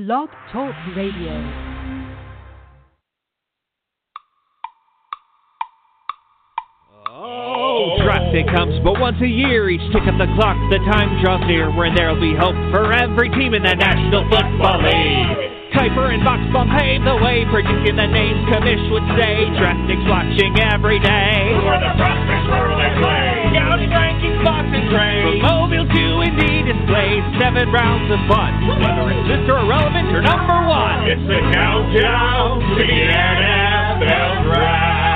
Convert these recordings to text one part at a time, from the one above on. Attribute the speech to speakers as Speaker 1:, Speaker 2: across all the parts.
Speaker 1: Blog Talk Radio.
Speaker 2: Oh, draft day comes but once a year. Each tick of the clock, the time draws near when there'll be hope for every team in the National Football League. Kiper and Boxbaum pave the way, predicting the names Kamish would say. Draftix watching every day.
Speaker 3: Who are the prospects where they play?
Speaker 2: Scouting rankings, box and trade. From mobile to Indy displays, seven rounds of fun. Whether it's Mr. Irrelevant or number one.
Speaker 3: It's the countdown to the NFL Draft.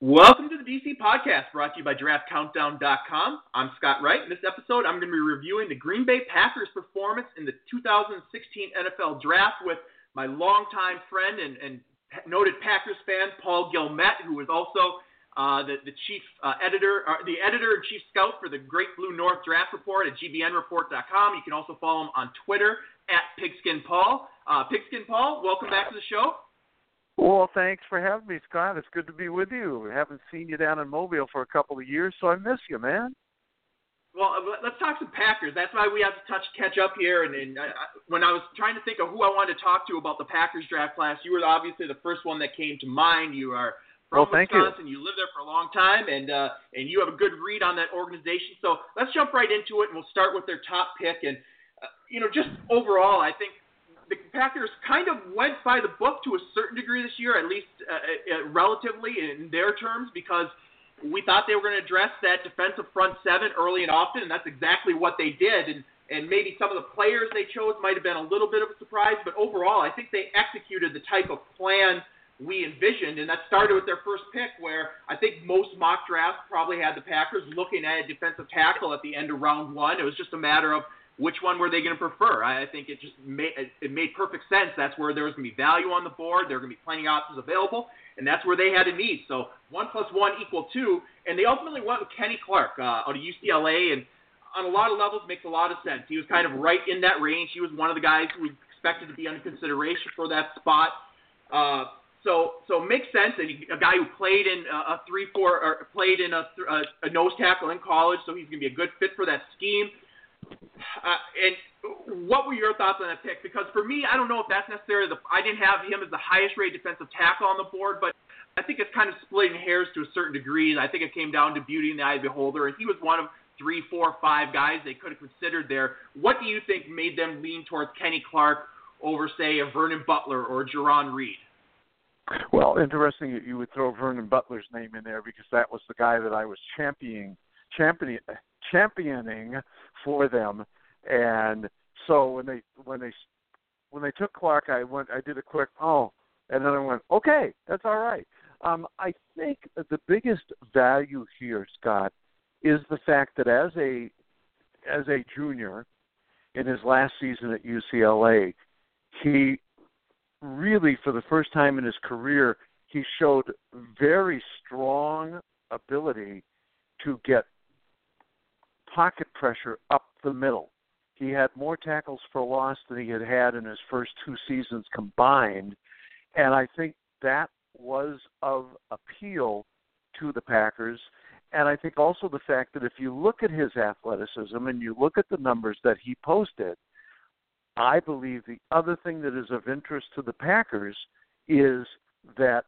Speaker 4: Welcome to the DC Podcast, brought to you by DraftCountdown.com. I'm Scott Wright. In this episode, I'm going to be reviewing the Green Bay Packers' performance in the 2016 NFL Draft with my longtime friend and, and noted Packers fan, Paul Guillemette, who is also uh, the, the chief uh, editor, uh, the editor and chief scout for the Great Blue North Draft Report at GBNReport.com. You can also follow him on Twitter at Pigskin Paul. Uh, Pigskin Paul, welcome back to the show.
Speaker 5: Well, thanks for having me, Scott. It's good to be with you. I haven't seen you down in Mobile for a couple of years, so I miss you, man.
Speaker 4: Well, uh, let's talk some Packers. That's why we have to touch catch up here. And, and I, when I was trying to think of who I wanted to talk to about the Packers draft class, you were obviously the first one that came to mind. You are from
Speaker 5: well,
Speaker 4: Wisconsin.
Speaker 5: You.
Speaker 4: you lived there for a long time, and uh, and you have a good read on that organization. So let's jump right into it, and we'll start with their top pick. And uh, you know, just overall, I think the Packers kind of went by the book to a certain degree this year, at least uh, uh, relatively in their terms, because we thought they were going to address that defensive front seven early and often, and that's exactly what they did. And and maybe some of the players they chose might have been a little bit of a surprise, but overall, I think they executed the type of plan we envisioned, and that started with their first pick, where I think most mock drafts probably had the Packers looking at a defensive tackle at the end of round one. It was just a matter of which one were they going to prefer? I think it just made it made perfect sense. That's where there was going to be value on the board. There were going to be plenty of options available, and that's where they had a need. So one plus one equal two, and they ultimately went with Kenny Clark uh, out of UCLA, and on a lot of levels makes a lot of sense. He was kind of right in that range. He was one of the guys who we expected to be under consideration for that spot. Uh, so so makes sense. And he, a guy who played in a, a three four or played in a, a, a nose tackle in college, so he's going to be a good fit for that scheme. Uh, and what were your thoughts on that pick? Because for me, I don't know if that's necessarily the. I didn't have him as the highest rated defensive tackle on the board, but I think it's kind of splitting hairs to a certain degree. I think it came down to beauty in the eye of the beholder. And he was one of three, four, five guys they could have considered there. What do you think made them lean towards Kenny Clark over, say, a Vernon Butler or Jarran Reed?
Speaker 5: Well, interesting that you would throw Vernon Butler's name in there because that was the guy that I was championing, championing, championing for them. And so when they when they when they took Clark, I went I did a quick oh, and then I went okay, that's all right. Um, I think the biggest value here, Scott, is the fact that as a as a junior in his last season at UCLA, he really for the first time in his career he showed very strong ability to get pocket pressure up the middle. He had more tackles for loss than he had had in his first two seasons combined, and I think that was of appeal to the Packers. And I think also the fact that if you look at his athleticism and you look at the numbers that he posted, I believe the other thing that is of interest to the Packers is that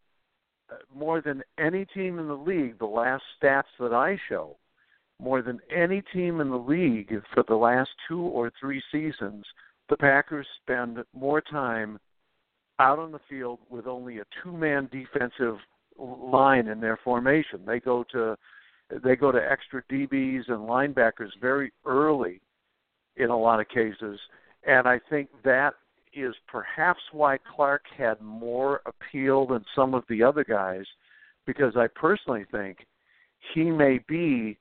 Speaker 5: uh, more than any team in the league, the last stats that I show, more than any team in the league for the last two or three seasons, the Packers spend more time out on the field with only a two-man defensive line in their formation. They go to they go to extra DBs and linebackers very early in a lot of cases, and I think that is perhaps why Clark had more appeal than some of the other guys because I personally think he may be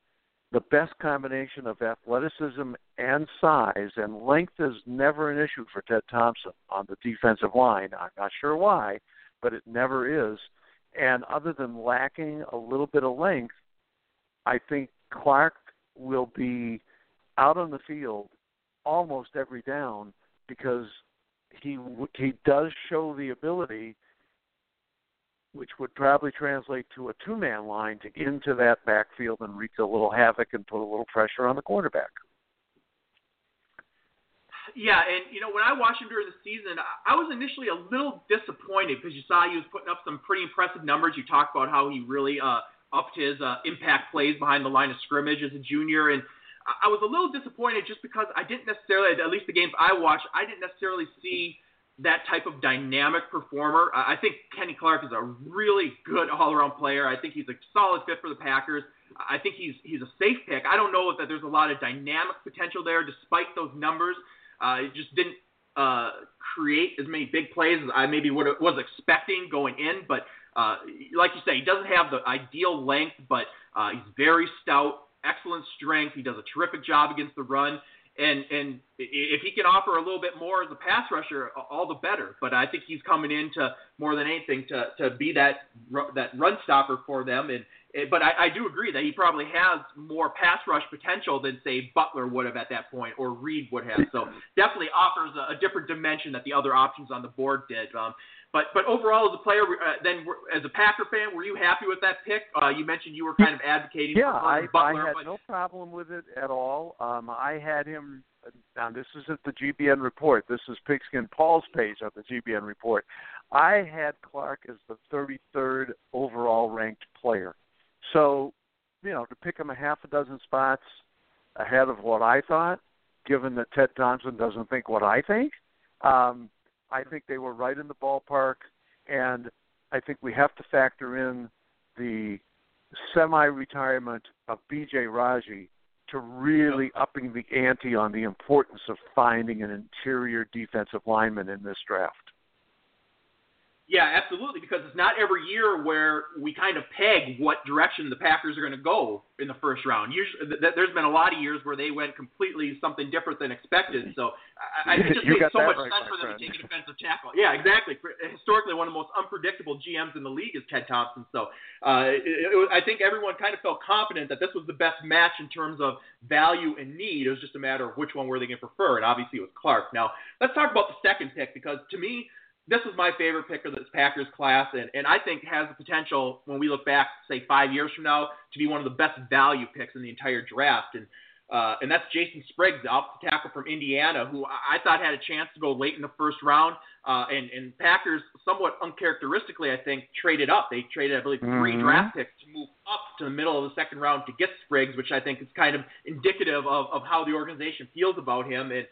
Speaker 5: the best combination of athleticism and size, and length is never an issue for Ted Thompson on the defensive line. I'm not sure why, but it never is. And other than lacking a little bit of length, I think Clark will be out on the field almost every down because he he does show the ability which would probably translate to a two man line to get into that backfield and wreak a little havoc and put a little pressure on the quarterback.
Speaker 4: Yeah, and you know when I watched him during the season, I was initially a little disappointed because you saw he was putting up some pretty impressive numbers. You talked about how he really uh, upped his uh, impact plays behind the line of scrimmage as a junior, and I was a little disappointed just because I didn't necessarily, at least the games I watched, I didn't necessarily see that type of dynamic performer. I think Kenny Clark is a really good all-around player. I think he's a solid fit for the Packers. I think he's he's a safe pick. I don't know that there's a lot of dynamic potential there, despite those numbers. Uh, it just didn't uh, create as many big plays as I maybe would was expecting going in. But uh, like you say, he doesn't have the ideal length, but uh, he's very stout, excellent strength. He does a terrific job against the run and and if he can offer a little bit more as a pass rusher, all the better. But I think he's coming in to more than anything to to be that that run stopper for them. And but I, I do agree that he probably has more pass rush potential than say Butler would have at that point or Reed would have. So definitely offers a, a different dimension that the other options on the board did. Um, but but overall, as a player, uh, then as a Packer fan, were you happy with that pick? Uh, you mentioned you were kind of advocating.
Speaker 5: Yeah,
Speaker 4: for
Speaker 5: I,
Speaker 4: Butler,
Speaker 5: I had
Speaker 4: but...
Speaker 5: no problem with it at all. Um, I had him. Now this isn't the GBN report. This is Pigskin Paul's page of the GBN report. I had Clark as the 33rd overall ranked player. So, you know, to pick him a half a dozen spots ahead of what I thought, given that Ted Thompson doesn't think what I think. Um, I think they were right in the ballpark, and I think we have to factor in the semi-retirement of B.J. Raji to really upping the ante on the importance of finding an interior defensive lineman in this draft.
Speaker 4: Yeah, absolutely. Because it's not every year where we kind of peg what direction the Packers are going to go in the first round. Usually, th- there's been a lot of years where they went completely something different than expected. So I, I it just makes so much
Speaker 5: right,
Speaker 4: sense for them
Speaker 5: friend.
Speaker 4: to take a defensive tackle. Yeah, exactly. Historically, one of the most unpredictable GMs in the league is Ted Thompson. So uh, it, it was, I think everyone kind of felt confident that this was the best match in terms of value and need. It was just a matter of which one were they going to prefer, and obviously it was Clark. Now let's talk about the second pick because to me this was my favorite pick of this Packers class, and, and I think has the potential when we look back, say five years from now, to be one of the best value picks in the entire draft. And uh, and that's Jason Spriggs, the offensive tackle from Indiana, who I thought had a chance to go late in the first round. Uh, and, and Packers, somewhat uncharacteristically, I think, traded up. They traded, I believe, 3
Speaker 5: mm-hmm.
Speaker 4: draft picks to move up to the middle of the second round to get Spriggs, which I think is kind of indicative of, of how the organization feels about him. And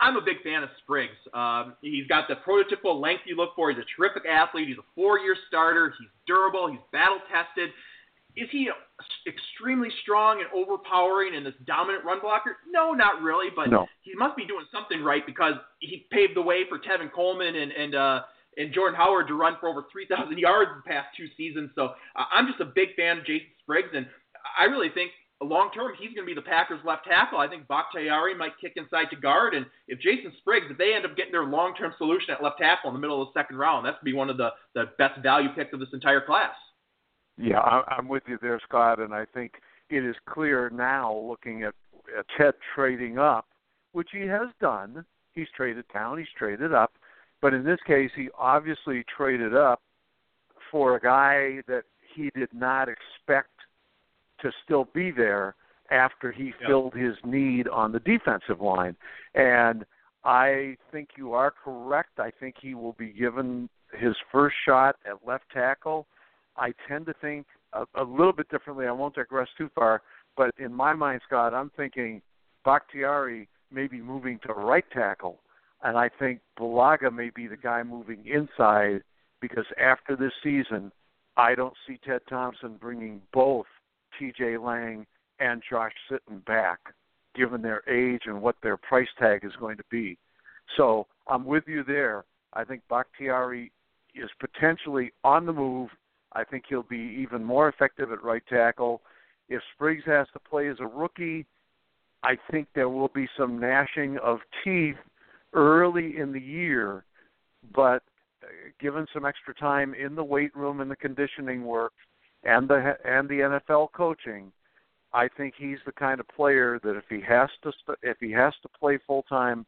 Speaker 4: I'm a big fan of Spriggs. Um, he's got the prototypical length you look for. He's a terrific athlete. He's a four-year starter. He's durable. He's battle-tested. Is he extremely strong and overpowering and this dominant run blocker? No, not really. But
Speaker 5: no.
Speaker 4: he must be doing something right because he paved the way for Tevin Coleman and and uh, and Jordan Howard to run for over 3,000 yards the past two seasons. So uh, I'm just a big fan of Jason Spriggs, and I really think long term, he's going to be the Packers' left tackle. I think Bakhtiari might kick inside to guard, and if Jason Spriggs, if they end up getting their long term solution at left tackle in the middle of the second round, that's going to be one of the the best value picks of this entire class.
Speaker 5: Yeah, I'm with you there, Scott, and I think it is clear now, looking at, at Ted trading up, which he has done. He's traded down, he's traded up, but in this case, he obviously traded up for a guy that he did not expect to still be there after he
Speaker 4: yeah.
Speaker 5: filled his need on the defensive line. And I think you are correct. I think he will be given his first shot at left tackle. I tend to think a, a little bit differently. I won't digress too far, but in my mind, Scott, I'm thinking Bakhtiari may be moving to right tackle, and I think Bulaga may be the guy moving inside because after this season, I don't see Ted Thompson bringing both T.J. Lang and Josh Sitton back, given their age and what their price tag is going to be. So I'm with you there. I think Bakhtiari is potentially on the move. I think he'll be even more effective at right tackle. If Spriggs has to play as a rookie, I think there will be some gnashing of teeth early in the year, but uh, given some extra time in the weight room and the conditioning work and the and the NFL coaching, I think he's the kind of player that if he has to if he has to play full time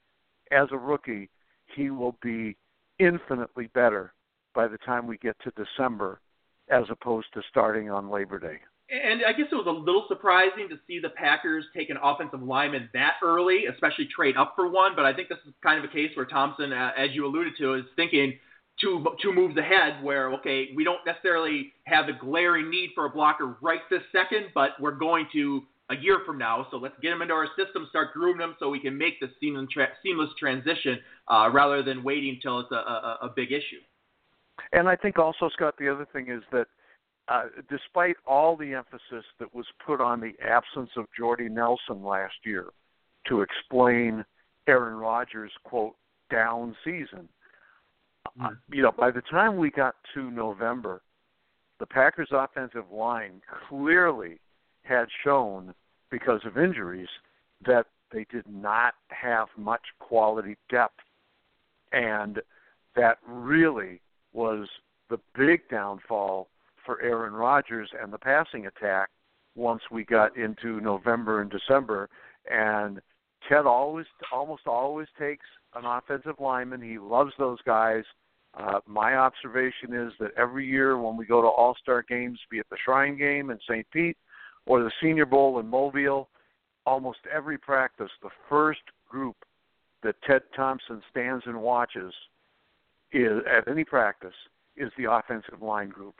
Speaker 5: as a rookie, he will be infinitely better by the time we get to December as opposed to starting on Labor Day.
Speaker 4: And I guess it was a little surprising to see the Packers take an offensive lineman that early, especially trade up for one. But I think this is kind of a case where Thompson, uh, as you alluded to, is thinking two two moves ahead. Where okay, we don't necessarily have the glaring need for a blocker right this second, but we're going to a year from now. So let's get him into our system, start grooming him, so we can make the seamless, tra- seamless transition uh, rather than waiting until it's a, a, a big issue.
Speaker 5: And I think also, Scott, the other thing is that uh, despite all the emphasis that was put on the absence of Jordy Nelson last year to explain Aaron Rodgers' quote down season, mm. you know, by the time we got to November, the Packers' offensive line clearly had shown, because of injuries, that they did not have much quality depth, and that really was the big downfall for Aaron Rodgers and the passing attack once we got into November and December. And Ted always, almost always takes an offensive lineman. He loves those guys. Uh, my observation is that every year when we go to All Star games, be it the Shrine Game in St. Pete or the Senior Bowl in Mobile, almost every practice, the first group that Ted Thompson stands and watches is at any practice is the offensive line group.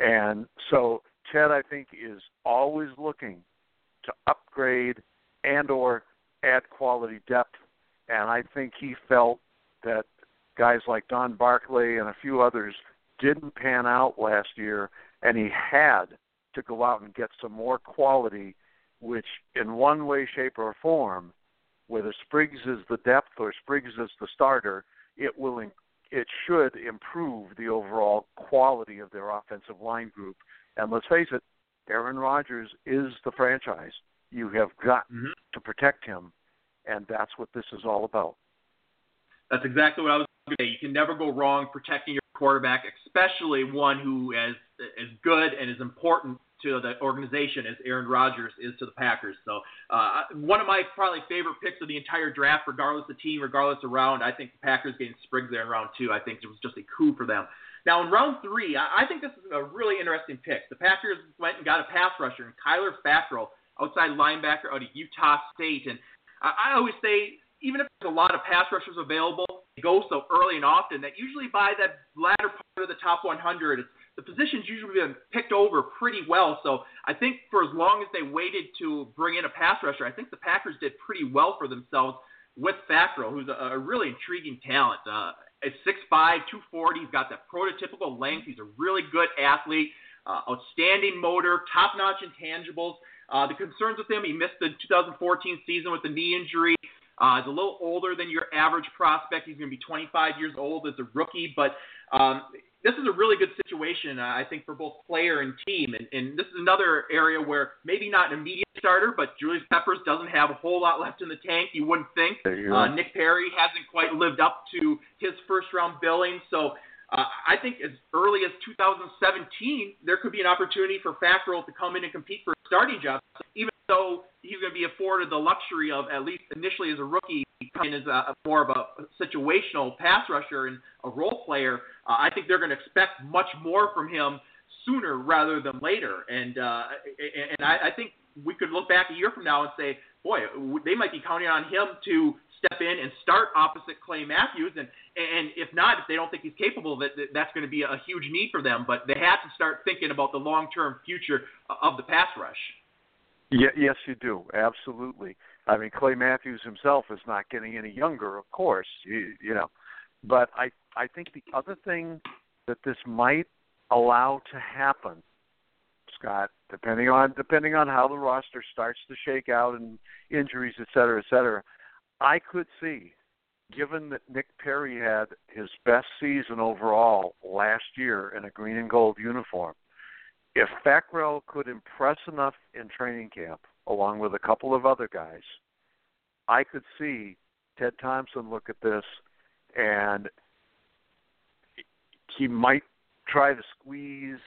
Speaker 5: And so Ted, I think, is always looking to upgrade and or add quality depth. And I think he felt that guys like Don Barclay and a few others didn't pan out last year, and he had to go out and get some more quality, which in one way, shape, or form, whether Spriggs is the depth or Spriggs is the starter, it will it should improve the overall quality of their offensive line group. And let's face it, Aaron Rodgers is the franchise. You have got mm-hmm. to protect him, and that's what this is all about.
Speaker 4: That's exactly what I was going to say. You can never go wrong protecting your quarterback, especially one who is as good and as important to the organization as Aaron Rodgers is to the Packers. So uh, one of my probably favorite picks of the entire draft, regardless of the team, regardless of round. I think the Packers getting Spriggs there in round two. I think it was just a coup for them. Now in round three, I, I think this is a really interesting pick. The Packers went and got a pass rusher, and Kyler Fackrell, outside linebacker out of Utah State. And I, always say, even if there's a lot of pass rushers available, they go so early and often that usually by that latter part of the top 100, it's the position's usually been picked over pretty well. So I think for as long as they waited to bring in a pass rusher, I think the Packers did pretty well for themselves with Fackrell, who's a, a really intriguing talent. Uh, at 6'5", 240, he's got that prototypical length. He's a really good athlete, uh, outstanding motor, top-notch intangibles. Uh, the concerns with him, he missed the 2014 season with the knee injury. Uh, he's a little older than your average prospect. He's going to be 25 years old as a rookie, but um, this is a really good situation, uh, I think, for both player and team. And, and this is another area where maybe not an immediate starter, but Julius Peppers doesn't have a whole lot left in the tank. You wouldn't think.
Speaker 5: You
Speaker 4: uh, Nick Perry hasn't quite lived up to his first round billing. So uh, I think as early as 2017, there could be an opportunity for Fackrell to come in and compete for a starting job, even though he's going to be afforded the luxury of, at least initially as a rookie, coming as a, more of a situational pass rusher and a role player. Uh, I think they're going to expect much more from him sooner rather than later. And uh, and I, I think we could look back a year from now and say, boy, they might be counting on him to step in and start opposite Clay Matthews. And and if not, if they don't think he's capable, that that's going to be a huge need for them. But they have to start thinking about the long term future of the pass rush.
Speaker 5: Yeah, yes, you do. Absolutely. I mean, Clay Matthews himself is not getting any younger, of course. You, you know, but I I think the other thing that this might allow to happen, Scott, depending on depending on how the roster starts to shake out and injuries, et cetera, et cetera, I could see, given that Nick Perry had his best season overall last year in a green and gold uniform, if Fackrell could impress enough in training camp, along with a couple of other guys, I could see Ted Thompson look at this and he might try to squeeze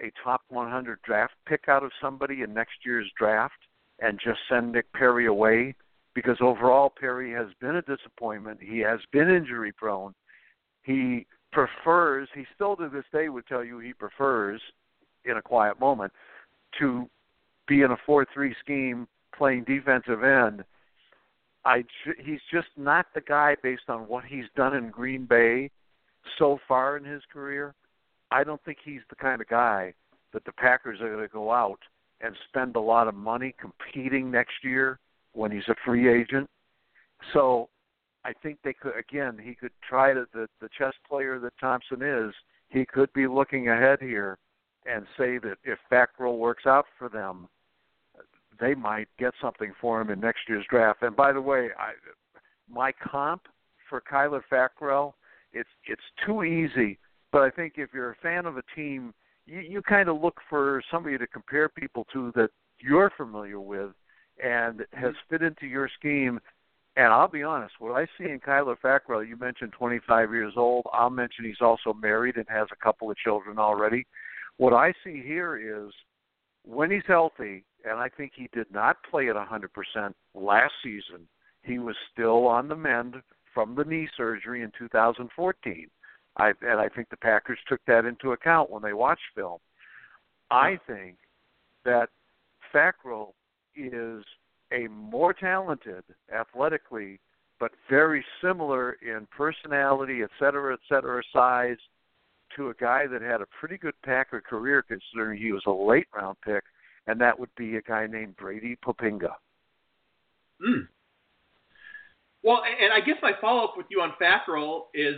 Speaker 5: a top 100 draft pick out of somebody in next year's draft and just send Nick Perry away because overall Perry has been a disappointment. He has been injury prone. He prefers, he still to this day would tell you he prefers in a quiet moment to be in a 4-3 scheme playing defensive end. I he's just not the guy based on what he's done in Green Bay so far in his career. I don't think he's the kind of guy that the Packers are going to go out and spend a lot of money competing next year when he's a free agent. So I think they could again he could try to the the chess player that Thompson is, he could be looking ahead here and say that if Fackrell works out for them, they might get something for him in next year's draft. And by the way, I my comp for Kyler Fackrell, it's it's too easy. But I think if you're a fan of a team, you, you kind of look for somebody to compare people to that you're familiar with and has mm-hmm. fit into your scheme. And I'll be honest, what I see in Kyler Fackrell, you mentioned 25 years old. I'll mention he's also married and has a couple of children already. What I see here is when he's healthy, and I think he did not play at 100% last season, he was still on the mend from the knee surgery in 2014. I, and I think the Packers took that into account when they watched film. I think that Fackrell is a more talented athletically, but very similar in personality, et cetera, et cetera, size to a guy that had a pretty good Packer career considering he was a late round pick, and that would be a guy named Brady Poppinga.
Speaker 4: Hmm. Well, and I guess my follow up with you on Fackrell is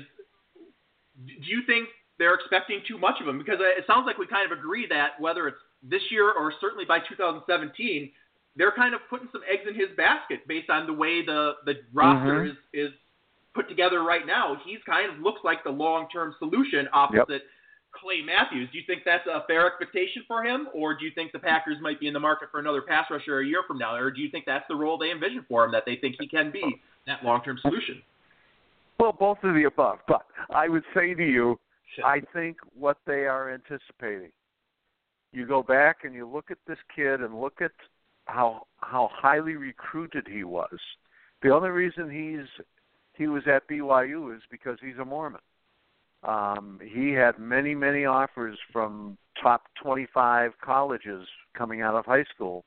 Speaker 4: do you think they're expecting too much of him? Because it sounds like we kind of agree that whether it's this year or certainly by 2017, they're kind of putting some eggs in his basket based on the way the the roster mm-hmm. is is put together right now. He's kind of looks like the long term solution opposite yep. Clay Matthews. Do you think that's a fair expectation for him, or do you think the Packers might be in the market for another pass rusher a year from now, or do you think that's the role they envision for him that they think he can be that long term solution?
Speaker 5: Well, both of the above. But I would say to you, I think what they are anticipating. You go back and you look at this kid and look at how how highly recruited he was. The only reason he's he was at BYU is because he's a Mormon. Um, he had many many offers from top 25 colleges coming out of high school,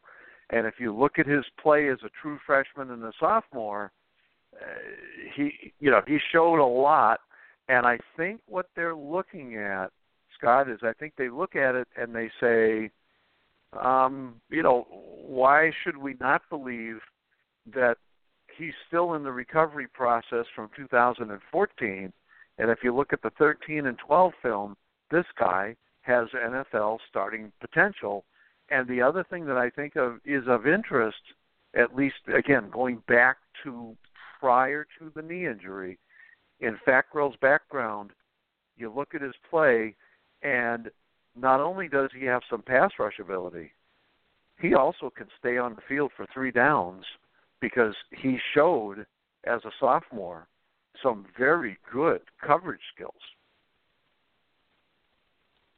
Speaker 5: and if you look at his play as a true freshman and a sophomore, he you know he showed a lot, and I think what they're looking at, Scott, is I think they look at it and they say, um, you know, why should we not believe that he's still in the recovery process from 2014? And if you look at the 13 and 12 film, this guy has NFL starting potential. And the other thing that I think of is of interest, at least again going back to prior to the knee injury. In Fackrell's background, you look at his play, and not only does he have some pass rush ability, he also can stay on the field for three downs because he showed as a sophomore some very good coverage skills.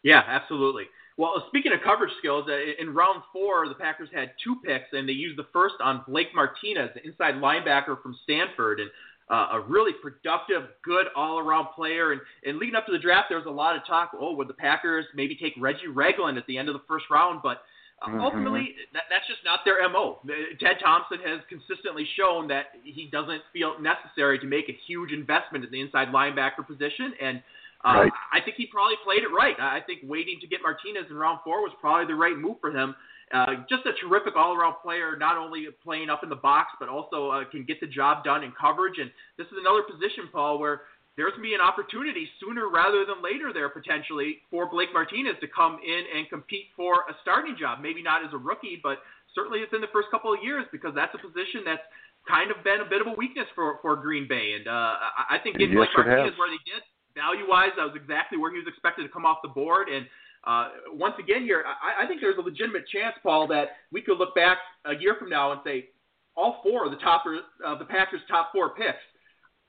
Speaker 4: Yeah, absolutely. Well, speaking of coverage skills, uh, in round four, the Packers had two picks, and they used the first on Blake Martinez, the inside linebacker from Stanford, and uh, a really productive, good all-around player. And, and leading up to the draft, there was a lot of talk. Oh, would the Packers maybe take Reggie Ragland at the end of the first round? But uh, mm-hmm. ultimately, that, that's just not their mo. Ted Thompson has consistently shown that he doesn't feel necessary to make a huge investment in the inside linebacker position, and uh, right. I think he probably played it right. I think waiting to get Martinez in round four was probably the right move for him. Uh, just a terrific all-around player, not only playing up in the box, but also uh, can get the job done in coverage. And this is another position, Paul, where there's going to be an opportunity sooner rather than later there potentially for Blake Martinez to come in and compete for a starting job. Maybe not as a rookie, but certainly within the first couple of years because that's a position that's kind of been a bit of a weakness for for Green Bay. And uh, I think getting
Speaker 5: yes,
Speaker 4: Blake Martinez where they did value wise, that was exactly where he was expected to come off the board. And uh, once again here, I, I think there's a legitimate chance, Paul, that we could look back a year from now and say all four of the top of the Packers' top four picks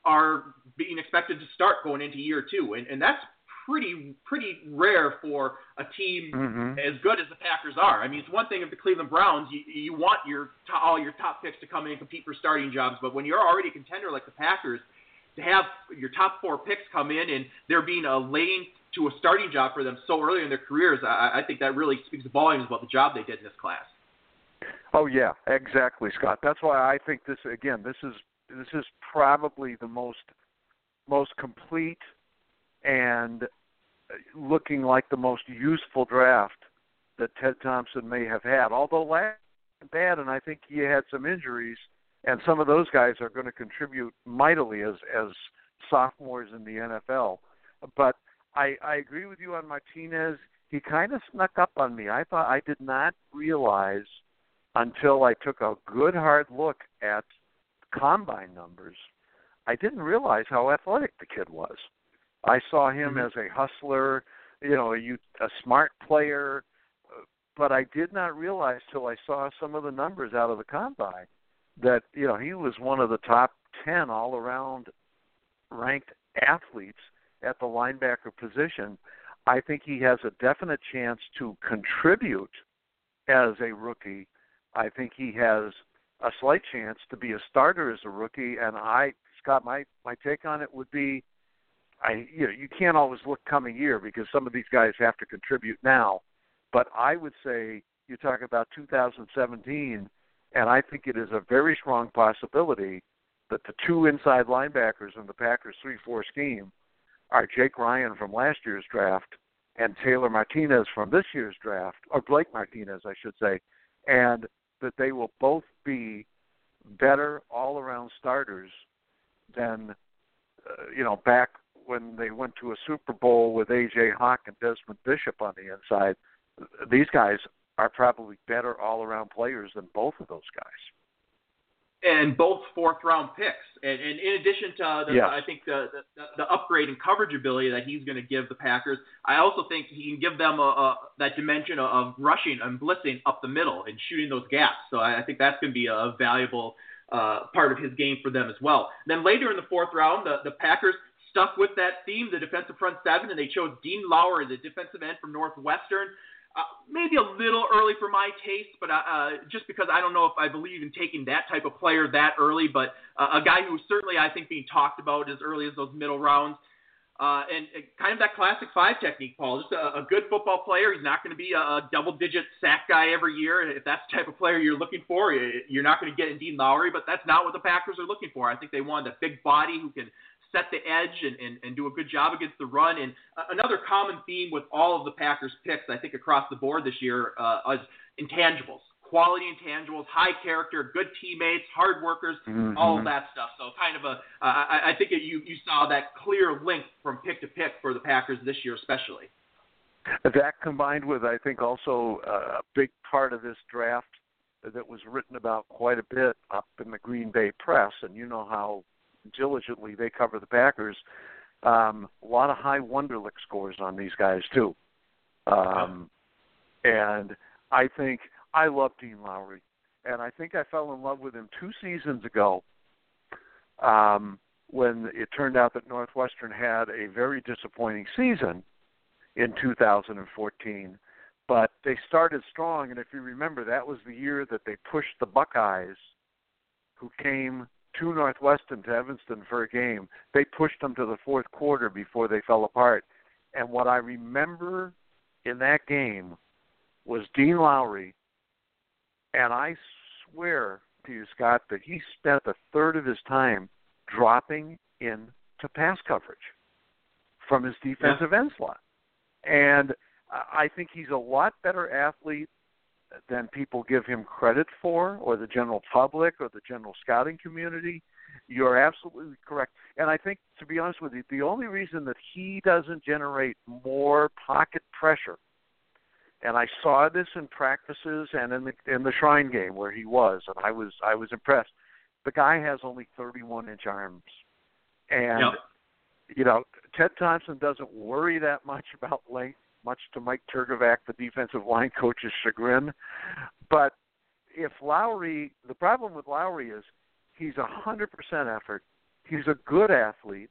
Speaker 4: are being expected to start going into year two, and, and that's pretty pretty rare for a team
Speaker 5: mm-hmm.
Speaker 4: as good as the Packers are. I mean, it's one thing if the Cleveland Browns, you, you want your all your top picks to come in and compete for starting jobs, but when you're already a contender like the Packers, to have your top four picks come in and there being a lane to a starting job for them so early in their careers, I, I think that really speaks volumes about the job they did in this class.
Speaker 5: Oh yeah, exactly, Scott. That's why I think this again. This is this is probably the most most complete and uh, looking like the most useful draft that Ted Thompson may have had. Although last bad, and I think he had some injuries, and some of those guys are going to contribute mightily as as sophomores in the NFL. But I I agree with you on Martinez. He kind of snuck up on me. I thought I did not realize until I took a good hard look at combine numbers. I didn't realize how athletic the kid was. I saw him
Speaker 4: mm-hmm.
Speaker 5: as a hustler, you know, a, a smart player, but I did not realize till I saw some of the numbers out of the combine that you know he was one of the top ten all around ranked athletes at the linebacker position. I think he has a definite chance to contribute as a rookie. I think he has a slight chance to be a starter as a rookie. And I, Scott, my my take on it would be, I you know you can't always look coming year because some of these guys have to contribute now. But I would say you talk about 2017, and I think it is a very strong possibility that the two inside linebackers in the Packers 3-4 scheme are Jake Ryan from last year's draft and Taylor Martinez from this year's draft, or Blake Martinez, I should say, and that they will both be better all-around starters than uh, you know back when they went to a Super Bowl with AJ Hawk and Desmond Bishop on the inside. These guys are probably better all-around players than both of those guys
Speaker 4: and both fourth round picks. And, and in addition to the,
Speaker 5: yes.
Speaker 4: I think the, the the upgrade in coverage ability that he's going to give the Packers, I also think he can give them a, a that dimension of rushing and blitzing up the middle and shooting those gaps. So I, I think that's going to be a valuable uh, part of his game for them as well. Then later in the fourth round, the, the Packers stuck with that theme, the defensive front seven, and they chose Dean Lowry, the defensive end from Northwestern. Uh, maybe a little early for my taste, but uh, uh, just because I don't know if I believe in taking that type of player that early, but uh, a guy who certainly I think being talked about as early as those middle rounds. Uh, and, and kind of that classic five technique, Paul. Just a, a good football player. He's not going to be a, a double-digit sack guy every year. If that's the type of player you're looking for, you're not going to get in Dean Lowry. But that's not what the Packers are looking for. I think they want a big body who can set the edge and, and, and do a good job against the run. And uh, another common theme with all of the Packers picks, I think, across the board this year uh, is intangibles. Quality intangibles, high character, good teammates, hard workers,
Speaker 5: mm-hmm.
Speaker 4: all of that stuff. So kind of a, uh, I, I think it, you you saw that clear link from pick to pick for the Packers this year, especially.
Speaker 5: That combined with, I think, also uh, a big part of this draft that was written about quite a bit up in the Green Bay press, and you know how diligently they cover the Packers. Um, a lot of high Wonderlic scores on these guys too, um, and I think I love Dean Lowry, and I think I fell in love with him two seasons ago. Um, when it turned out that Northwestern had a very disappointing season in 2014, but they started strong. And if you remember, that was the year that they pushed the Buckeyes, who came to Northwestern to Evanston for a game. They pushed them to the fourth quarter before they fell apart. And what I remember in that game was Dean Lowry, and I swear to you, Scott, that he spent a third of his time dropping into pass coverage from his defensive
Speaker 4: yeah.
Speaker 5: end slot. And I think he's a lot better athlete than people give him credit for, or the general public, or the general scouting community. You're absolutely correct. And I think, to be honest with you, the only reason that he doesn't generate more pocket pressure, and I saw this in practices and in the in the Shrine game where he was, and I was I was impressed. The guy has only 31 inch arms, and
Speaker 4: yep.
Speaker 5: you know Ted Thompson doesn't worry that much about length much to Mike Trgovac, the defensive line coach's chagrin. But if Lowry, the problem with Lowry is he's a hundred percent effort. He's a good athlete,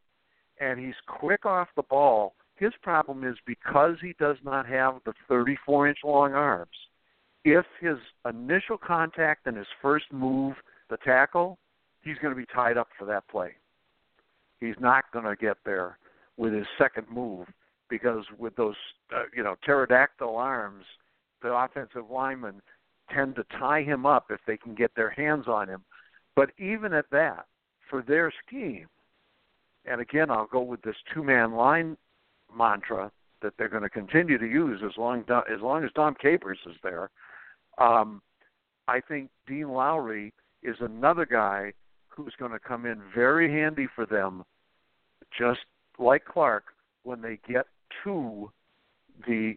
Speaker 5: and he's quick off the ball. His problem is because he does not have the 34 inch long arms. If his initial contact and his first move, the tackle, he's going to be tied up for that play. He's not going to get there with his second move because with those uh, you know pterodactyl arms, the offensive linemen tend to tie him up if they can get their hands on him. But even at that, for their scheme, and again, I'll go with this two-man line mantra that they're going to continue to use as long as long as Dom Capers is there. Um, I think Dean Lowry is another guy who's going to come in very handy for them, just like Clark, when they get to the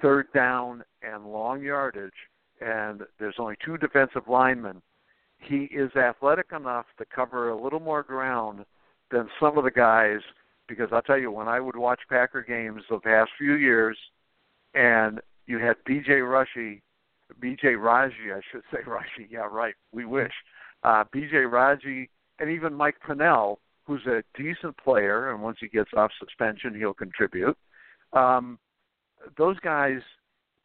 Speaker 5: third down and long yardage, and there's only two defensive linemen. He is athletic enough to cover a little more ground than some of the guys. Because I'll tell you, when I would watch Packer games the past few years, and you had B.J. Rushy, B.J. Raji, I should say Rushy. Yeah, right. We wish. Uh, B.J. Raji, and even Mike Pennel, who's a decent player, and once he gets off suspension, he'll contribute. Um, those guys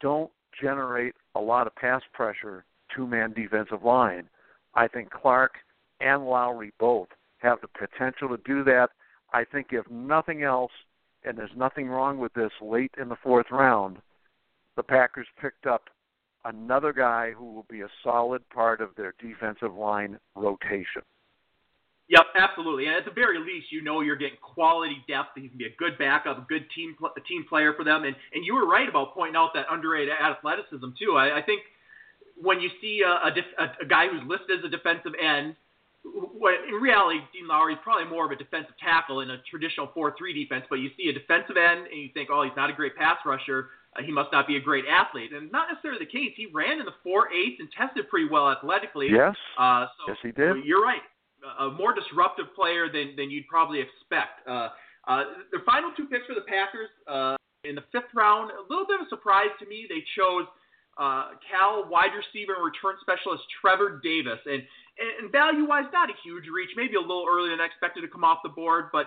Speaker 5: don't generate a lot of pass pressure two man defensive line. I think Clark and Lowry both have the potential to do that. I think if nothing else, and there's nothing wrong with this late in the fourth round, the Packers picked up another guy who will be a solid part of their defensive line rotation.
Speaker 4: Yep, absolutely. And at the very least, you know you're getting quality depth. He can be a good backup, a good team a team player for them. And and you were right about pointing out that underrated athleticism too. I, I think when you see a, a, a, a guy who's listed as a defensive end, when in reality, Dean Lowry is probably more of a defensive tackle in a traditional 4-3 defense. But you see a defensive end, and you think, oh, he's not a great pass rusher. Uh, he must not be a great athlete, and not necessarily the case. He ran in the 4-8 and tested pretty well athletically.
Speaker 5: Yes.
Speaker 4: Uh, so
Speaker 5: yes, he did.
Speaker 4: You're right a more disruptive player than, than you'd probably expect. Uh, uh, the final two picks for the Packers uh, in the fifth round, a little bit of a surprise to me. They chose uh, Cal wide receiver and return specialist Trevor Davis, and and value wise, not a huge reach, maybe a little earlier than expected to come off the board, but.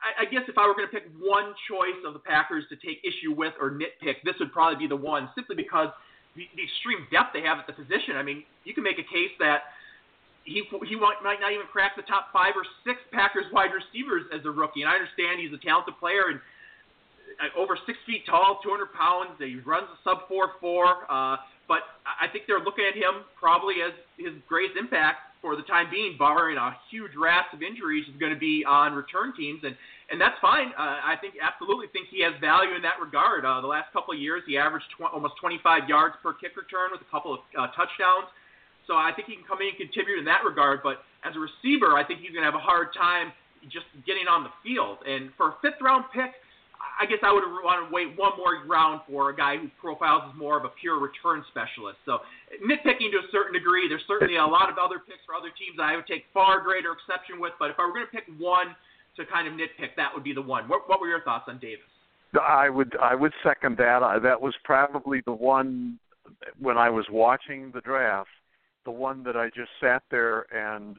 Speaker 4: I, I guess if I were going to pick one choice of the Packers to take issue with or nitpick, this would probably be the one, simply because the, the extreme depth they have at the position. I mean, you can make a case that he he might not even crack the top five or six Packers wide receivers as a rookie. And I understand he's a talented player and uh, over six feet tall, 200 pounds. He runs a sub four four. Uh, but I think they're looking at him probably as his greatest impact for the time being, barring a huge raft of injuries, is going to be on return teams, and and that's fine. Uh, I think absolutely think he has value in that regard. Uh, the last couple of years, he averaged tw- almost 25 yards per kick return with a couple of uh, touchdowns. So I think he can come in and contribute in that regard. But as a receiver, I think he's going to have a hard time just getting on the field. And for a fifth round pick, I guess I would want to wait one more round for a guy who profiles as more of a pure return specialist. So nitpicking to a certain degree, there's certainly a lot of other picks for other teams that I would take far greater exception with. But if I were going to pick one to kind of nitpick, that would be the one. What, what were your thoughts on Davis?
Speaker 5: I would I would second that. That was probably the one when I was watching the draft the one that I just sat there and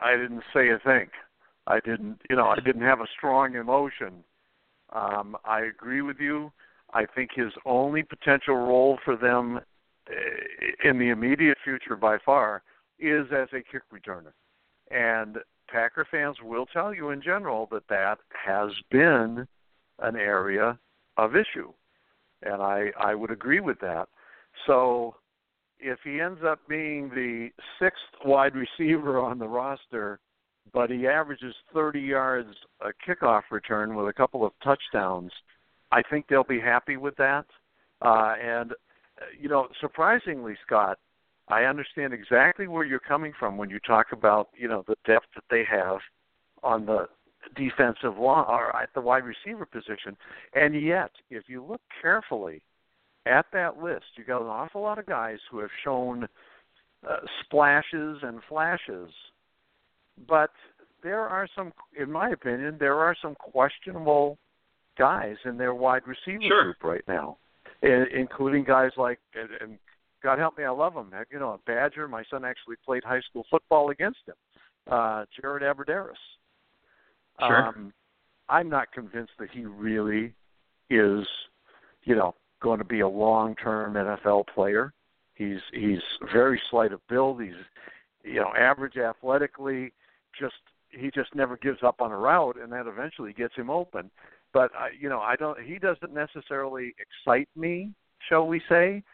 Speaker 5: I didn't say a thing. I didn't, you know, I didn't have a strong emotion. Um, I agree with you. I think his only potential role for them eh, in the immediate future, by far, is as a kick returner. And Packer fans will tell you in general that that has been an area of issue, and I I would agree with that. So if he ends up being the sixth wide receiver on the roster, but he averages 30 yards a kickoff return with a couple of touchdowns, I think they'll be happy with that. Uh, and, you know, surprisingly, Scott, I understand exactly where you're coming from when you talk about, you know, the depth that they have on the defensive line or at the wide receiver position. And yet, if you look carefully – at that list, you got an awful lot of guys who have shown uh, splashes and flashes, but there are some, in my opinion, there are some questionable guys in their wide receiving
Speaker 4: sure.
Speaker 5: group right now, and, including guys like and, and God help me, I love him. You know, a Badger. My son actually played high school football against him. Uh, Jared Abbrederis.
Speaker 4: Sure.
Speaker 5: Um, I'm not convinced that he really is, you know, going to be a long-term NFL player. He's he's very slight of build. He's you know average athletically. Just he just never gives up on a route, and that eventually gets him open. But I, you know, I don't. He doesn't necessarily excite me, shall we say?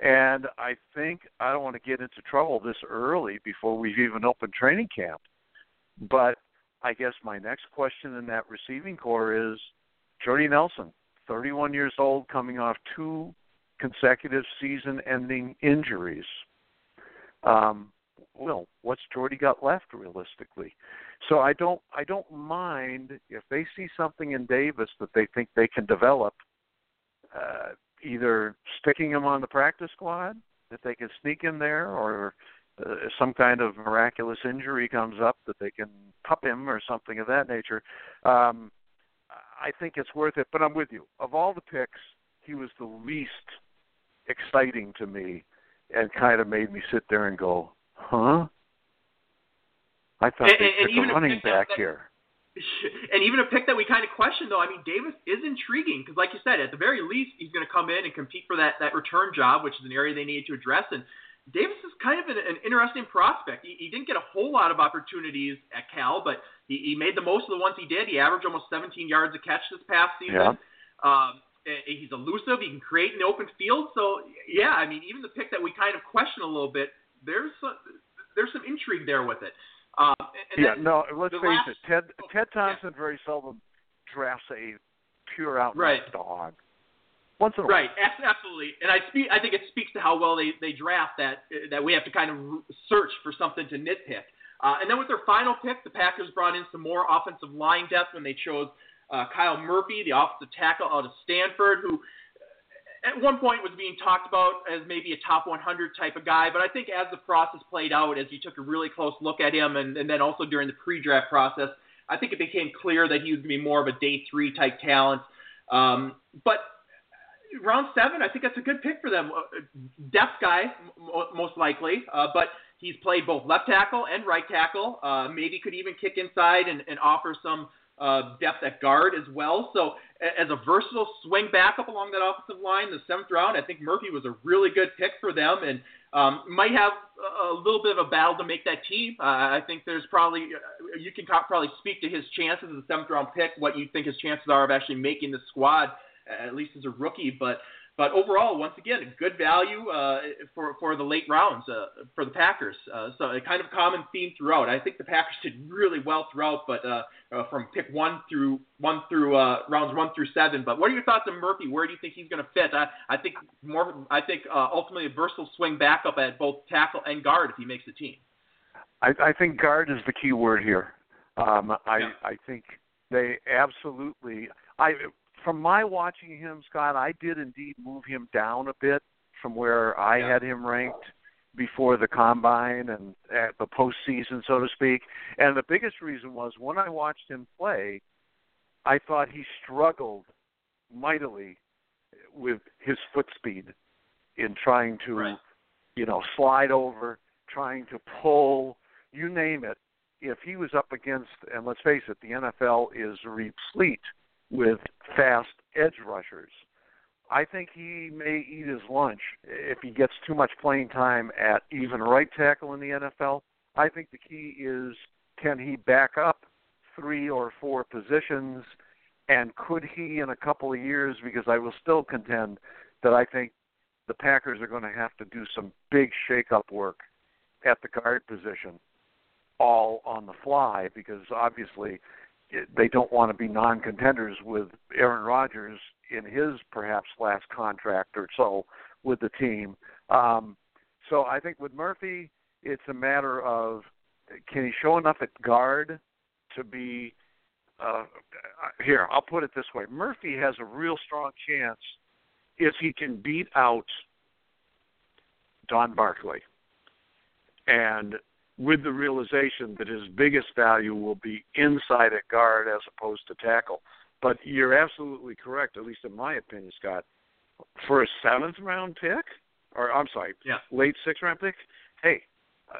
Speaker 5: And I think I don't want to get into trouble this early before we've even opened training camp. But I guess my next question in that receiving corps is Jordy Nelson, 31 years old, coming off two consecutive season-ending injuries. Um, well, what's Jordy got left realistically? So I don't I don't mind if they see something in Davis that they think they can develop. Uh, either sticking him on the practice squad that they can sneak him there, or uh, some kind of miraculous injury comes up that they can pup him or something of that nature. Um, I think it's worth it. But I'm with you. Of all the picks, he was the least exciting to me, and kind of made me sit there and go, "Huh." I thought
Speaker 4: and,
Speaker 5: they
Speaker 4: and,
Speaker 5: took a running back
Speaker 4: that,
Speaker 5: here.
Speaker 4: And even a pick that we kind of questioned, though. I mean, Davis is intriguing because, like you said, at the very least, he's going to come in and compete for that that return job, which is an area they need to address. And Davis is kind of an, an interesting prospect. He, he didn't get a whole lot of opportunities at Cal, but he, he made the most of the ones he did. He averaged almost 17 yards a catch this past season.
Speaker 5: Yeah.
Speaker 4: Um, he's elusive. He can create in the open field. So yeah, I mean, even the pick that we kind of question a little bit, there's some, there's some intrigue there with it. Um, and
Speaker 5: yeah, no. Let's face
Speaker 4: last,
Speaker 5: it. Ted
Speaker 4: oh,
Speaker 5: Ted Thompson
Speaker 4: yeah.
Speaker 5: very seldom drafts a pure out
Speaker 4: right.
Speaker 5: dog. Once in a
Speaker 4: right, absolutely. And I speak. I think it speaks to how well they, they draft that that we have to kind of search for something to nitpick. Uh, and then with their final pick, the Packers brought in some more offensive line depth when they chose uh, Kyle Murphy, the offensive tackle out of Stanford, who at one point was being talked about as maybe a top 100 type of guy, but I think as the process played out, as you took a really close look at him, and, and then also during the pre-draft process, I think it became clear that he to be more of a day three type talent. Um, but round seven, I think that's a good pick for them. Uh, depth guy, most likely, uh, but he's played both left tackle and right tackle. Uh, maybe could even kick inside and, and offer some uh, depth at guard as well. So as a versatile swing backup along that offensive line, the seventh round, I think Murphy was a really good pick for them and um, might have a little bit of a battle to make that team. Uh, I think there's probably uh, you can probably speak to his chances as a seventh round pick, what you think his chances are of actually making the squad, at least as a rookie. But but overall, once again, a good value uh, for for the late rounds uh, for the Packers. Uh, so a kind of common theme throughout. I think the Packers did really well throughout, but uh, uh, from pick one through one through uh, rounds one through seven. But what are your thoughts on Murphy? Where do you think he's going to fit? I, I think more. I think uh, ultimately a versatile swing backup at both tackle and guard if he makes the team.
Speaker 5: I, I think guard is the key word here. Um, I
Speaker 4: Yeah.
Speaker 5: I think they absolutely. I from my watching him, Scott, I did indeed move him down a bit from where I
Speaker 4: Yeah.
Speaker 5: had him ranked before the combine and at the postseason, so to speak. And the biggest reason was when I watched him play, I thought he struggled mightily with his foot speed in trying to,
Speaker 4: Right.
Speaker 5: you know, slide over, trying to pull, you name it. If he was up against, and let's face it, the NFL is replete with fast edge rushers. I think he may eat his lunch if he gets too much playing time at even right tackle in the NFL. I think the key is can he back up three or four positions, and could he in a couple of years? Because I will still contend that I think the Packers are going to have to do some big shake-up work at the guard position, all on the fly, because obviously they don't want to be non-contenders with Aaron Rodgers in his perhaps last contract or so with the team. Um, so I think with Murphy, it's a matter of can he show enough at guard to be uh, here. I'll put it this way: Murphy has a real strong chance if he can beat out Don Barclay, and with the realization that his biggest value will be inside at guard as opposed to tackle. but you're absolutely correct, at least in my opinion, Scott. For a seventh round pick, or I'm sorry,
Speaker 4: yeah.
Speaker 5: late sixth round pick, hey, uh,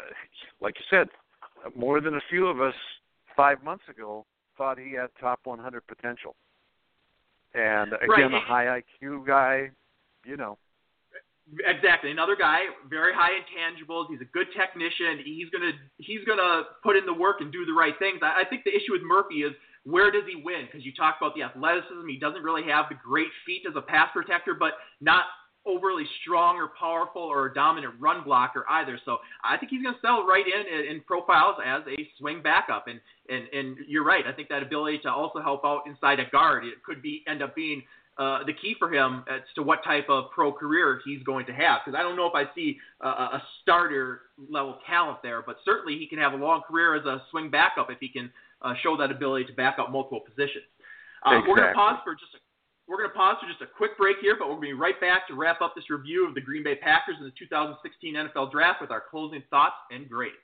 Speaker 5: like you said, more than a few of us five months ago thought he had top 100 potential. And again,
Speaker 4: right.
Speaker 5: a high IQ guy, you know.
Speaker 4: Exactly, another guy, very high intangibles. He's a good technician. He's gonna he's gonna put in the work and do the right things. I, I think the issue with Murphy is where does he win? Because you talk about the athleticism, he doesn't really have the great feet as a pass protector, but not overly strong or powerful or a dominant run blocker either. So I think he's going to settle right in in profiles as a swing backup. And and and you're right. I think that ability to also help out inside a guard it could be end up being uh, the key for him as to what type of pro career he's going to have. Because I don't know if I see uh, a starter level talent there, but certainly he can have a long career as a swing backup if he can uh, show that ability to back up multiple positions. Uh,
Speaker 5: exactly.
Speaker 4: We're going to pause for just a we're going to pause for just a quick break here, but we'll be right back to wrap up this review of the Green Bay Packers in the 2016 NFL Draft with our closing thoughts and grades.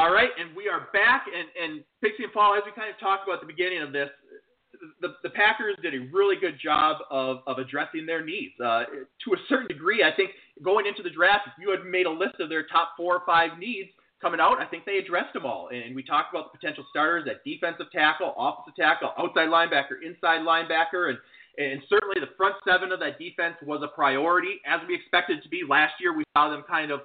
Speaker 4: All right, and we are back. And, and Pigskin Paul, as we kind of talked about at the beginning of this, the, the Packers did a really good job of, of addressing their needs. Uh, to a certain degree, I think going into the draft, if you had made a list of their top four or five needs, coming out, I think they addressed them all. And we talked about the potential starters at defensive tackle, offensive tackle, outside linebacker, inside linebacker, and and certainly the front seven of that defense was a priority, as we expected it to be. Last year, we saw them kind of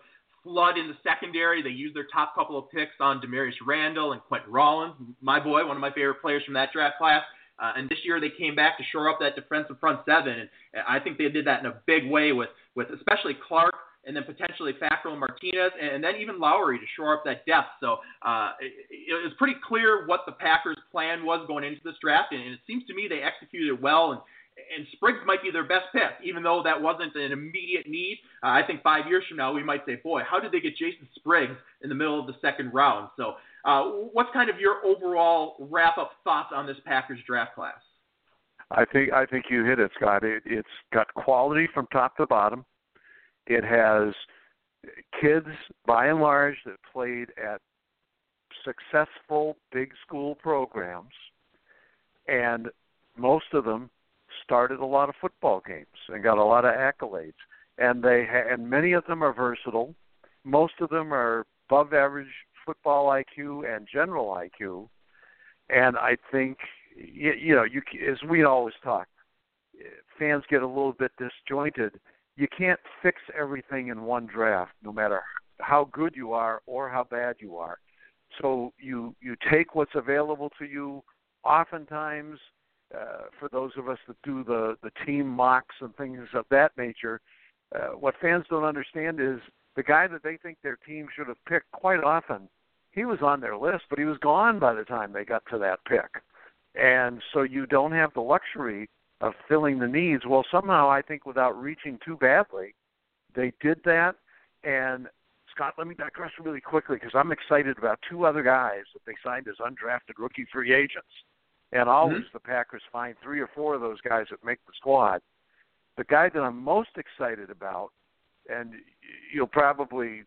Speaker 4: flood in the secondary. They used their top couple of picks on Damarious Randall and Quinten Rollins, my boy, one of my favorite players from that draft class. Uh, and this year they came back to shore up that defensive front seven, and I think they did that in a big way with with especially Clark and then potentially Fackrell and Martinez, and then even Lowry to shore up that depth. So uh, it, it was pretty clear what the Packers' plan was going into this draft, and it seems to me they executed well. And and Spriggs might be their best pick, even though that wasn't an immediate need. Uh, I think five years from now we might say, boy, how did they get Jason Spriggs in the middle of the second round? So, uh, what's kind of your overall wrap-up thoughts on this Packers draft class?
Speaker 5: I think I think you hit it, Scott. It, it's got quality from top to bottom. It has kids, by and large, that played at successful big school programs, and most of them started a lot of football games and got a lot of accolades. And they ha- and many of them are versatile. Most of them are above average football IQ and general IQ. And I think you, you know, you as we always talk, fans get a little bit disjointed you can't fix everything in one draft, no matter how good you are or how bad you are. So you you take what's available to you. Oftentimes, uh, for those of us that do the the team mocks and things of that nature, uh, what fans don't understand is the guy that they think their team should have picked. Quite often, he was on their list, but he was gone by the time they got to that pick. And so you don't have the luxury of filling the needs. Well, somehow I think without reaching too badly, they did that. And Scott, let me digress really quickly because I'm excited about two other guys that they signed as undrafted rookie free agents. And always mm-hmm. the Packers find three or four of those guys that make the squad. The guy that I'm most excited about, and you'll probably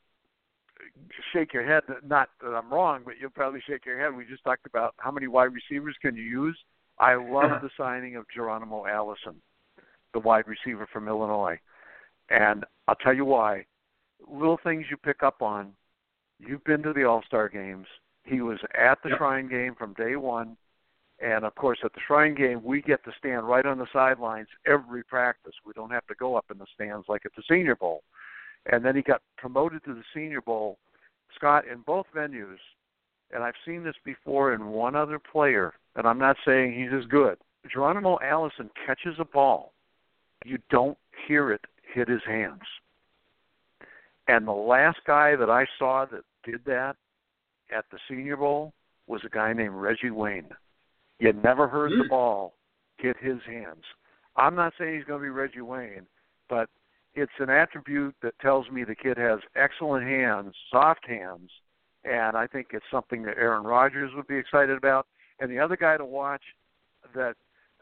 Speaker 5: shake your head, not that I'm wrong, but you'll probably shake your head. We just talked about how many wide receivers can you use I love the signing of Geronimo Allison, the wide receiver from Illinois. And I'll tell you why. Little things you pick up on. You've been to the All Star games. He was at the yep. Shrine game from day one. And of course, at the Shrine game, we get to stand right on the sidelines every practice. We don't have to go up in the stands like at the Senior Bowl. And then he got promoted to the Senior Bowl. Scott, in both venues, and I've seen this before in one other player, and I'm not saying he's as good. Geronimo Allison catches a ball, you don't hear it hit his hands. And the last guy that I saw that did that at the Senior Bowl was a guy named Reggie Wayne. You never heard the hmm. ball hit his hands. I'm not saying he's going to be Reggie Wayne, but it's an attribute that tells me the kid has excellent hands, soft hands, and I think it's something that Aaron Rodgers would be excited about. And the other guy to watch that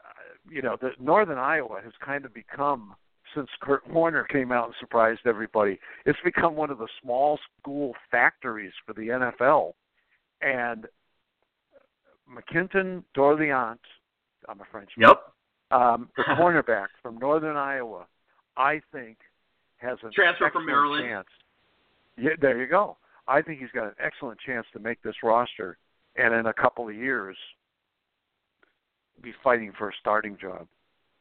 Speaker 5: uh, you know, that Northern Iowa has kind of become since Kurt Warner came out and surprised everybody. It's become one of the small school factories for the NFL. and Makinton Dorleant, I'm a Frenchman.
Speaker 4: Yep.
Speaker 5: Um, the cornerback from Northern Iowa, I think, has a
Speaker 4: transfer from Maryland.
Speaker 5: Chance. Yeah, there you go. I think he's got an excellent chance to make this roster, and in a couple of years, be fighting for a starting job.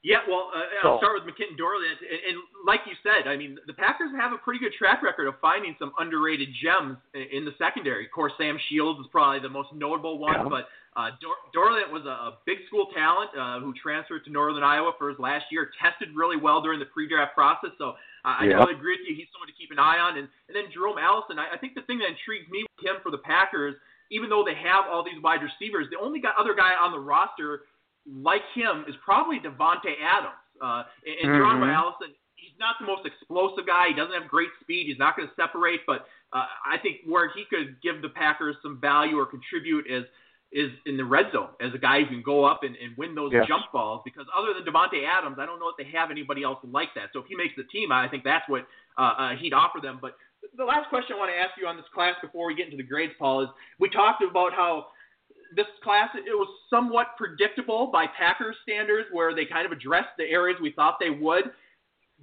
Speaker 4: Yeah, well, uh, so, I'll start with Makinton Dorleant, and, and like you said, I mean, the Packers have a pretty good track record of finding some underrated gems in the secondary. Of course, Sam Shields is probably the most notable one, yeah. but uh, Dor- Dorleant was a, a big school talent uh, who transferred to Northern Iowa for his last year, tested really well during the pre-draft process. So uh, I totally agree with you. He's someone to keep an eye on. And, and then Jerome Allison, I, I think the thing that intrigues me with him for the Packers, even though they have all these wide receivers, the only guy, other guy on the roster like him is probably Davante Adams. Uh, and
Speaker 5: mm-hmm.
Speaker 4: Geronimo Allison, he's not the most explosive guy. He doesn't have great speed. He's not going to separate. But uh, I think where he could give the Packers some value or contribute is is in the red zone as a guy who can go up and, and win those
Speaker 5: yes.
Speaker 4: jump balls. Because other than Davante Adams, I don't know if they have anybody else like that. So if he makes the team, I think that's what uh, uh, he'd offer them. But the last question I want to ask you on this class before we get into the grades, Paul, is we talked about how this class it was somewhat predictable by Packers standards, where they kind of addressed the areas we thought they would.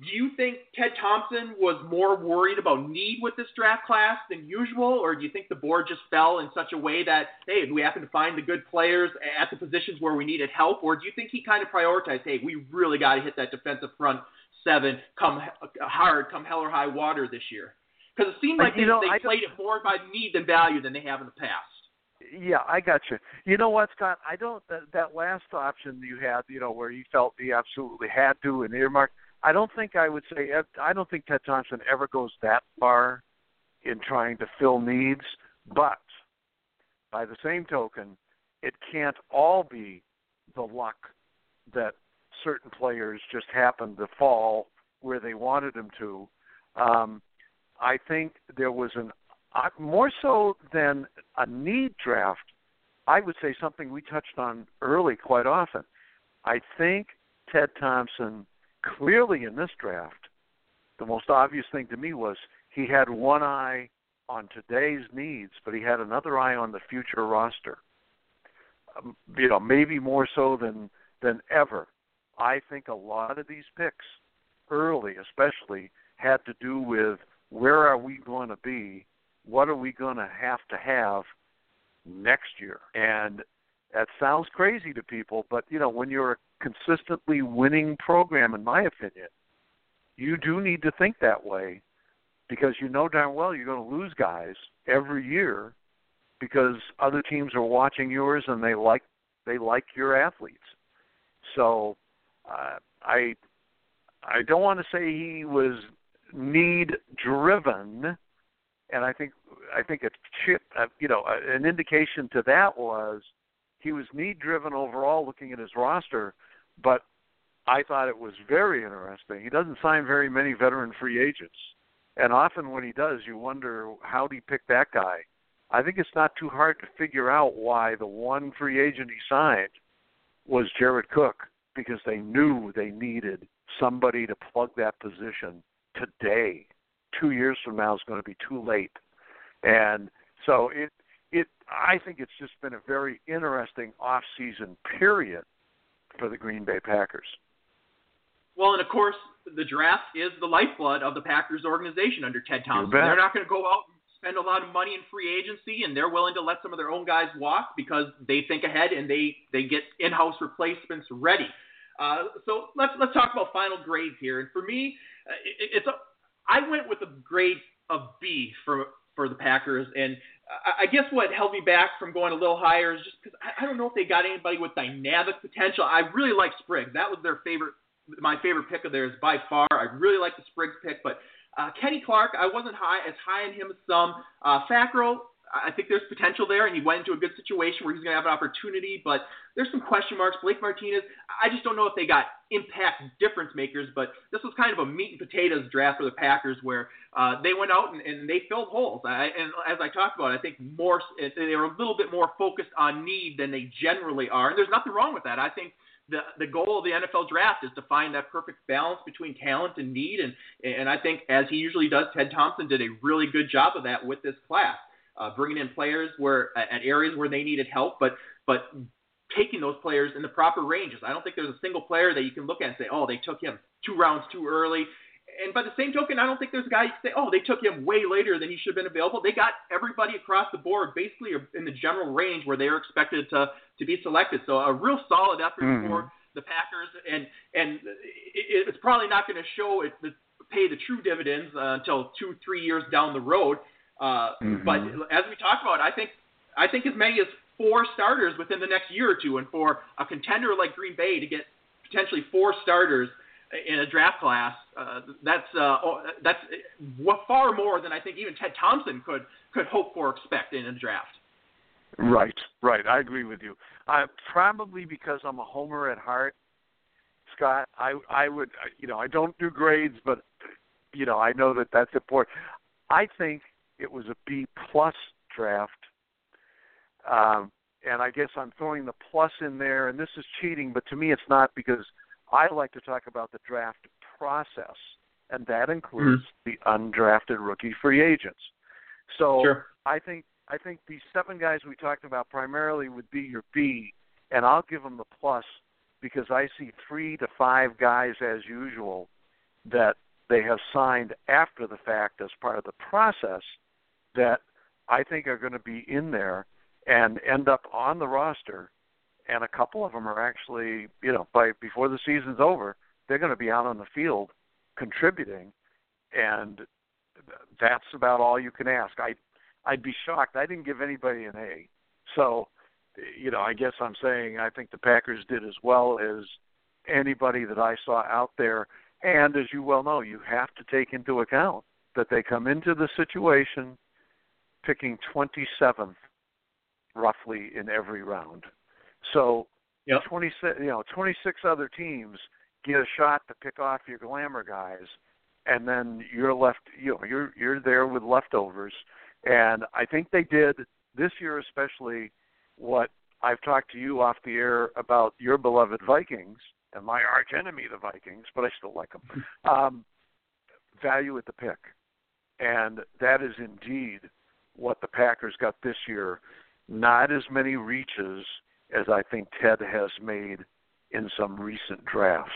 Speaker 4: Do you think Ted Thompson was more worried about need with this draft class than usual, or do you think the board just fell in such a way that hey, we happen to find the good players at the positions where we needed help, or do you think he kind of prioritized, hey, we really got to hit that defensive front seven, come hard, come hell or high water this year? Because it seemed like they,
Speaker 5: know,
Speaker 4: they played it more by need than value than they have in the past
Speaker 5: yeah, I got you. You know what, Scott? I don't that, that last option you had, you know, where you felt he absolutely had to and earmark. I don't think I would say I don't think Ted Thompson ever goes that far in trying to fill needs, but by the same token, it can't all be the luck that certain players just happen to fall where they wanted them to. Um, I think there was an uh, more so than a need draft, I would say something we touched on early quite often. I think Ted Thompson clearly in this draft, the most obvious thing to me was he had one eye on today's needs, but he had another eye on the future roster. Um, you know, maybe more so than than ever. I think a lot of these picks, early especially, had to do with where are we going to be what are we going to have to have next year? And that sounds crazy to people, but you know, when you're a consistently winning program, in my opinion, you do need to think that way because you know darn well you're going to lose guys every year because other teams are watching yours and they like they like your athletes. So uh, I I don't want to say he was need driven and I think I think a chip, uh, you know, an indication to that was he was need driven overall, looking at his roster, but I thought it was very interesting. He doesn't sign very many veteran free agents, and often when he does, you wonder how did he pick that guy. I think it's not too hard to figure out why the one free agent he signed was Jared Cook because they knew they needed somebody to plug that position today two years from now is going to be too late. And so it it I think it's just been a very interesting off season period for the Green Bay Packers.
Speaker 4: Well, and of course, the draft is the lifeblood of the Packers organization under Ted Thompson. They're not going to go out and spend a lot of money in free agency, and they're willing to let some of their own guys walk because they think ahead and they they get in-house replacements ready. Uh, so let's let's talk about final grades here. And for me, uh, it, it's a I went with a grade of B for for the Packers, and I, I guess what held me back from going a little higher is just because I, I don't know if they got anybody with dynamic potential. I really like Spriggs. That was their favorite, my favorite pick of theirs by far. I really like the Spriggs pick, but uh, Kenny Clark, I wasn't high as high on him as some. Uh, Fackrell, I think there's potential there, and he went into a good situation where he's going to have an opportunity. But there's some question marks. Blake Martinez, I just don't know if they got impact difference makers. But this was kind of a meat and potatoes draft for the Packers, where uh, they went out and, and they filled holes. I, and as I talked about, I think more they were a little bit more focused on need than they generally are. And there's nothing wrong with that. I think the the goal of the NFL draft is to find that perfect balance between talent and need, and and I think as he usually does, Ted Thompson did a really good job of that with this class. Uh, bringing in players where at areas where they needed help, but but taking those players in the proper ranges. I don't think there's a single player that you can look at and say, oh, they took him two rounds too early. And by the same token, I don't think there's a guy you can say, oh, they took him way later than he should have been available. They got everybody across the board basically in the general range where they were expected to to be selected. So a real solid effort mm-hmm. for the Packers, and and it, it's probably not going to show it the, pay the true dividends uh, until two three years down the road. Uh, mm-hmm. But as we talked about, I think I think as many as four starters within the next year or two, and for a contender like Green Bay to get potentially four starters in a draft class, uh, that's uh, that's far more than I think even Ted Thompson could could hope for, expect in a draft.
Speaker 5: Right, right. I agree with you. Uh, probably because I'm a homer at heart, Scott. I I would you know I don't do grades, but you know I know that that's important. I think it was a B plus draft, um, and I guess I'm throwing the plus in there. And this is cheating, but to me it's not because I like to talk about the draft process, and that includes mm-hmm. the undrafted rookie free agents. So
Speaker 4: sure.
Speaker 5: I think I think these seven guys we talked about primarily would be your B, and I'll give them the plus because I see three to five guys as usual that they have signed after the fact as part of the process that I think are going to be in there and end up on the roster. And a couple of them are actually, you know, by before the season's over, they're going to be out on the field contributing, and that's about all you can ask. I I'd be shocked. I didn't give anybody an A. So, you know, I guess I'm saying I think the Packers did as well as anybody that I saw out there. And as you well know, you have to take into account that they come into the situation picking 27th roughly in every round. So, yep. 26, you know, 26 other teams get a shot to pick off your glamour guys, and then you're left, you know, you're you're there with leftovers and I think they did this year, especially what I've talked to you off the air about your beloved Vikings and my arch enemy, the Vikings, but I still like them. Um, value at the pick, and that is indeed what the Packers got this year. Not as many reaches as I think Ted has made in some recent drafts.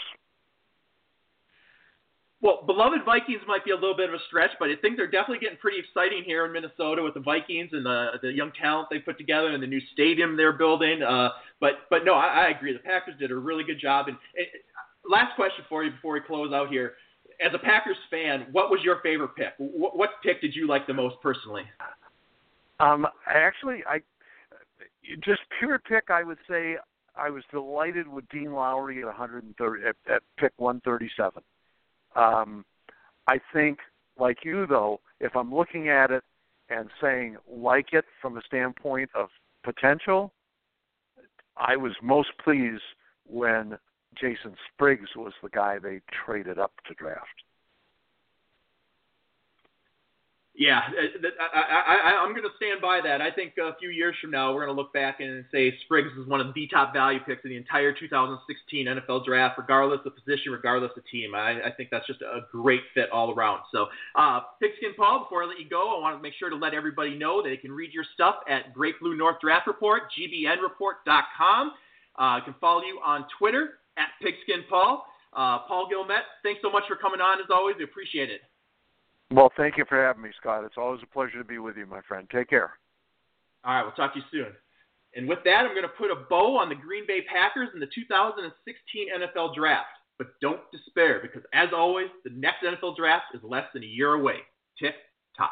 Speaker 4: Well, beloved Vikings might be a little bit of a stretch, but I think they're definitely getting pretty exciting here in Minnesota with the Vikings and the the young talent they put together and the new stadium they're building. Uh, but but no, I, I agree. The Packers did a really good job. And it, last question for you before we close out here: as a Packers fan, what was your favorite pick? What, what pick did you like the most personally?
Speaker 5: Um, actually, I just pure pick. I would say I was delighted with Dean Lowry at 130 at, at pick 137. Um, I think, like you though, if I'm looking at it and saying like it from a standpoint of potential, I was most pleased when Jason Spriggs was the guy they traded up to draft.
Speaker 4: Yeah, uh, I, I'm going to stand by that. I think a few years from now, we're going to look back and say Spriggs is one of the top value picks of the entire 2016 NFL draft, regardless of position, regardless of team. I, I think that's just a great fit all around. So, uh, Pigskin Paul, before I let you go, I want to make sure to let everybody know that they can read your stuff at Great Blue North Draft Report, gbnreport.com. Uh, can follow you on Twitter at Pigskin Paul. Uh, Paul Guillemette, thanks so much for coming on as always. We appreciate it.
Speaker 5: Well, thank you for having me, Scott. It's always a pleasure to be with you, my friend. Take care.
Speaker 4: All right, we'll talk to you soon. And with that, I'm going to put a bow on the Green Bay Packers in the 2016 NFL Draft. But don't despair, because as always, the next NFL Draft is less than a year away. Tick tock.